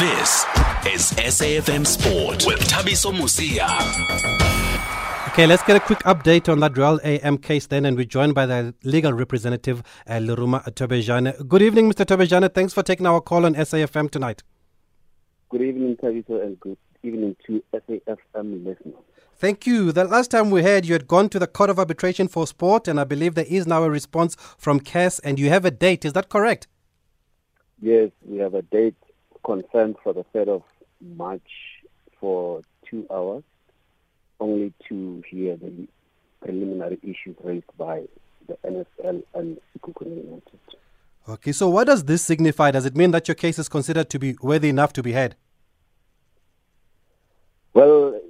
This is SAFM Sport with Thabiso Mosia. Okay, let's get a quick update on that Royal AM case then, and we're joined by the legal representative, uh, Leruma Tobejane. Good evening, Mr. Tobejane. Thanks for taking our call on SAFM tonight. Good evening, Thabiso, and good evening to SAFM listeners. Thank you. The last time we heard, you had gone to the Court of Arbitration for Sport, and I believe there is now a response from CAS, and you have a date. Is that correct? Yes, we have a date confirmed for the 3rd of March for two hours, only to hear the preliminary issues raised by the NSL and Sekhukhune United. Okay, so what does this signify? Does it mean that your case is considered to be worthy enough to be heard? Well,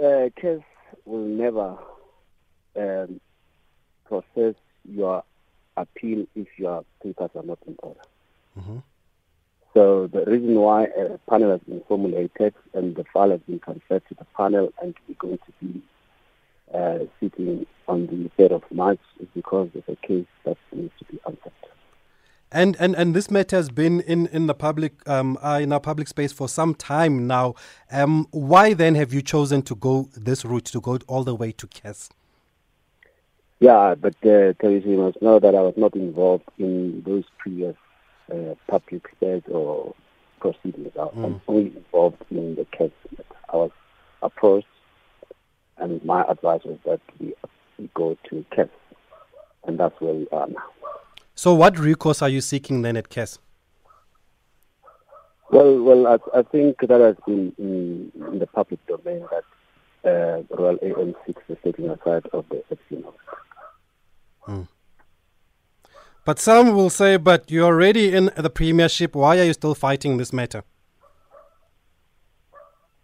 uh, CAS will never um, process your appeal if your papers are not in order. Mhm. So the reason why a panel has been formulated and the file has been transferred to the panel and we're going to be uh, sitting on the 3rd of March is because there's a case that needs to be answered. And, and and this matter has been in in the public um uh, in our public space for some time now. Um, why then have you chosen to go this route to go all the way to CAS? Yeah, but uh, Teresa, you must know that I was not involved in those previous uh, public space or proceedings. I'm only involved in the case. I was approached, and my advice was that we, we go to CAS, and that's where we are now. So, what recourse are you seeking then at CAS? Well, well, I, I think that has been in, in the public domain that uh, Royal AM seeks the taking aside of the But some will say, but you're already in the Premiership. Why are you still fighting this matter?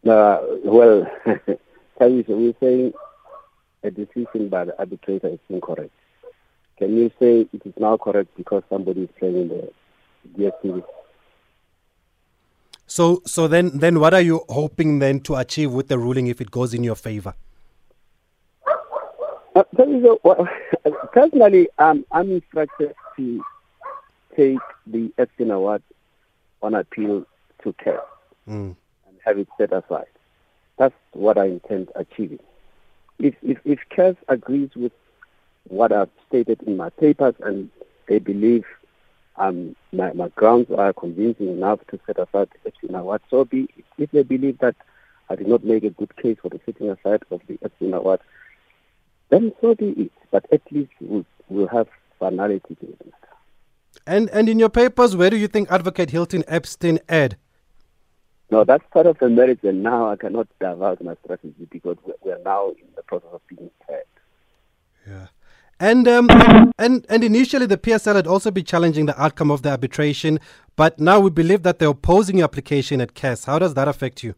Uh, well, we're saying a decision by the arbitrator is incorrect. Can you say it is now correct because somebody is playing in the DSTV? So, so then, then what are you hoping then to achieve with the ruling if it goes in your favor? Uh, well, personally, um, I'm instructed take the Epstein Award on appeal to CAS Mm. and have it set aside. That's what I intend achieving. If if if CAS agrees with what I've stated in my papers and they believe um, my, my grounds are convincing enough to set aside the Epstein Award, so be it. If they believe that I did not make a good case for the setting aside of the Epstein Award, then so be it. But at least we'll, we'll have finality to it. And and in your papers, where do you think Advocate Hilton Epstein erred? No, that's part of the merits, and now I cannot divulge my strategy because we we are now in the process of being heard. Yeah. And um and and initially the PSL had also been challenging the outcome of the arbitration, but now we believe that they're opposing your application at CAS. How does that affect you?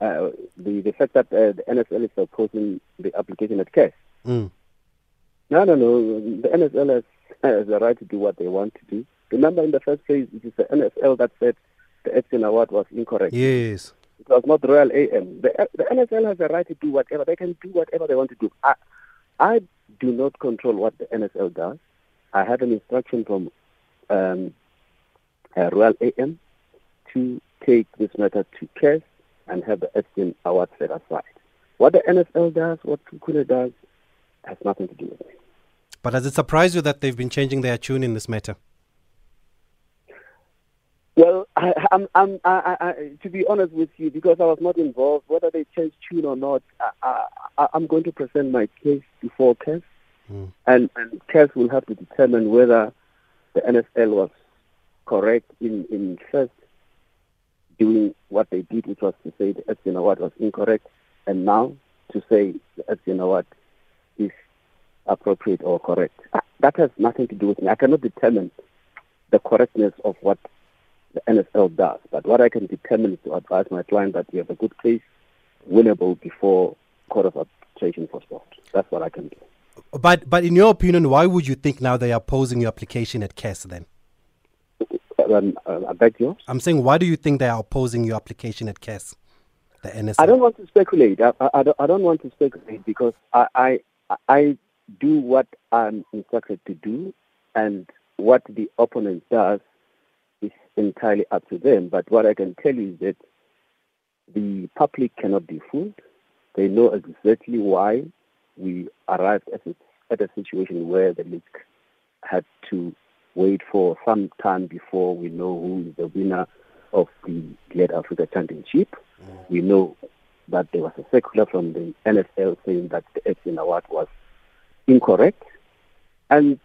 Uh, the, the fact that uh, the NSL is opposing the application at CAS. Mm. No, no, no. The NSL has, the right to do what they want to do. Remember, in the first place, it is the NSL that said the Epstein Award was incorrect. Yes. It was not Royal AM. The, the NSL has the right to do whatever. They can do whatever they want to do. I, I do not control what the NSL does. I have an instruction from um, uh, Royal AM to take this matter to CAS and have the Epstein Award set aside. What the NSL does, what Kukune does, has nothing to do with me. But does it surprise you that they've been changing their tune in this matter? Well, I, I'm, I'm, I, I, to be honest with you, because I was not involved, whether they change tune or not, I, I'm going to present my case before CAS, Mm. and, and CAS will have to determine whether the NSL was correct in, in first doing what they did, which was to say the Epstein Award was incorrect, and now to say the Epstein Award is appropriate or correct. Uh, That has nothing to do with me. I cannot determine the correctness of what the NSL does. But what I can determine is to advise my client that we have a good case, winnable before Court of Arbitration for Sport. That's what I can do. But but in your opinion, why would you think now they are opposing your application at CAS then? Um, uh, I beg yours. I'm saying why do you think they are opposing your application at CAS? The NSL. I don't want to speculate. I, I, I don't, I don't want to speculate because I, I I do what I'm instructed to do, and what the opponent does is entirely up to them. But what I can tell you is that the public cannot be fooled. They know exactly why we arrived at a, at a situation where the league had to wait for some time before we know who is the winner of the Glad Africa Championship. Mm. We know that there was a circular from the NSL saying that the Epstein Award was incorrect. And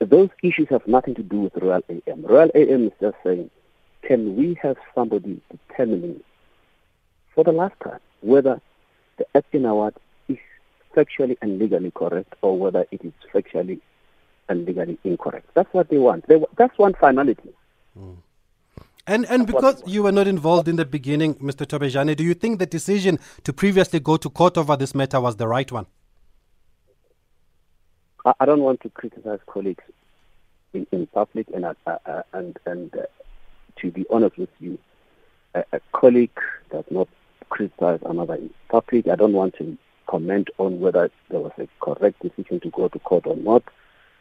those issues have nothing to do with Royal AM. Royal AM is just saying, can we have somebody determining for the last time whether the Epstein Award is factually and legally correct or whether it is factually and legally incorrect. That's what they want. They, that's one finality. Mm. And and because you were not involved in the beginning, Mr. Tobejane, do you think the decision to previously go to court over this matter was the right one? I, I don't want to criticize colleagues in, in public, and uh, uh, and and uh, to be honest with you, a, a colleague does not criticize another in public. I don't want to comment on whether there was a correct decision to go to court or not.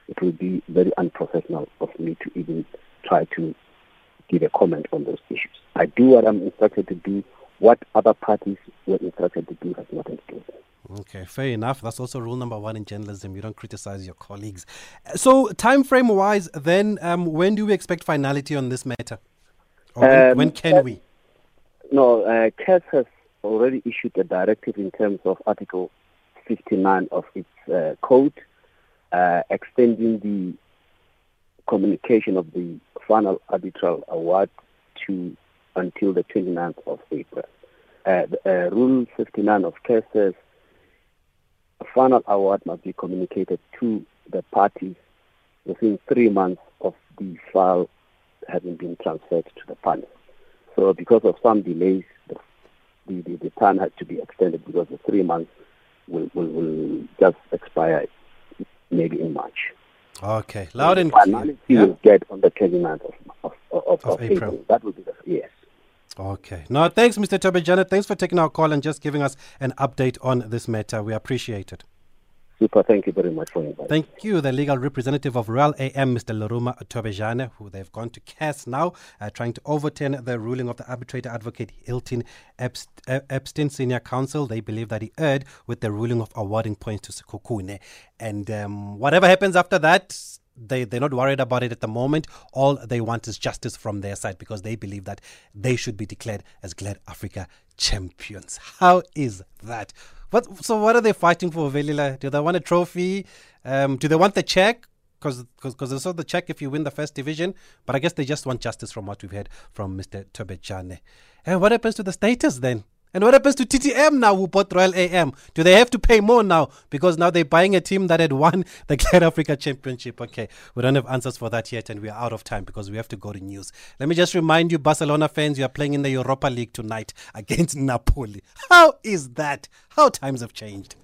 It would be very unprofessional of me to even try to give a comment on those issues. I do what I'm instructed to do. What other parties were instructed to do has nothing to do with it. Okay, fair enough. That's also rule number one in journalism. You don't criticize your colleagues. So, time frame wise, then, um, when do we expect finality on this matter? Or when, um, when can we? No, uh, CAS has already issued a directive in terms of Article 59 of its uh, code, uh, extending the communication of the final arbitral award to until the 29th of April. Uh, the, uh, Rule 59 of CAS says final award must be communicated to the parties within three months of the file having been transferred to the panel. So because of some delays, the, the, the, the time had to be extended because the three months will, will, will just expire maybe in March. Okay, loud and clear. Yeah. will get on the 29th of, of, of, of April. April. That will be the yes. Okay. No, thanks, Mr. Tobejane. Thanks for taking our call and just giving us an update on this matter. We appreciate it. Super. Thank you very much for inviting. Thank you, the legal representative of Royal AM, Mr. Laruma Tobejane, who they've gone to CAS now, uh, trying to overturn the ruling of the arbitrator advocate Hilton Epstein Senior Counsel. They believe that he erred with the ruling of awarding points to Sekhukhune. And um, whatever happens after that, they they're not worried about it at the moment. All they want is justice from their side because they believe that they should be declared as Glad Africa champions. How is that? What so what are they fighting for, Velila? Do they want a trophy? Um, do they want the check? Because they saw the check if you win the first division, but I guess they just want justice from what we've heard from Mr. Tobejane. And what happens to the status then? And what happens to TTM now who bought Royal AM? Do they have to pay more now because now they're buying a team that had won the Glad Africa Championship? Okay, we don't have answers for that yet and we are out of time because we have to go to news. Let me just remind you, Barcelona fans, you are playing in the Europa League tonight against Napoli. How is that? How times have changed.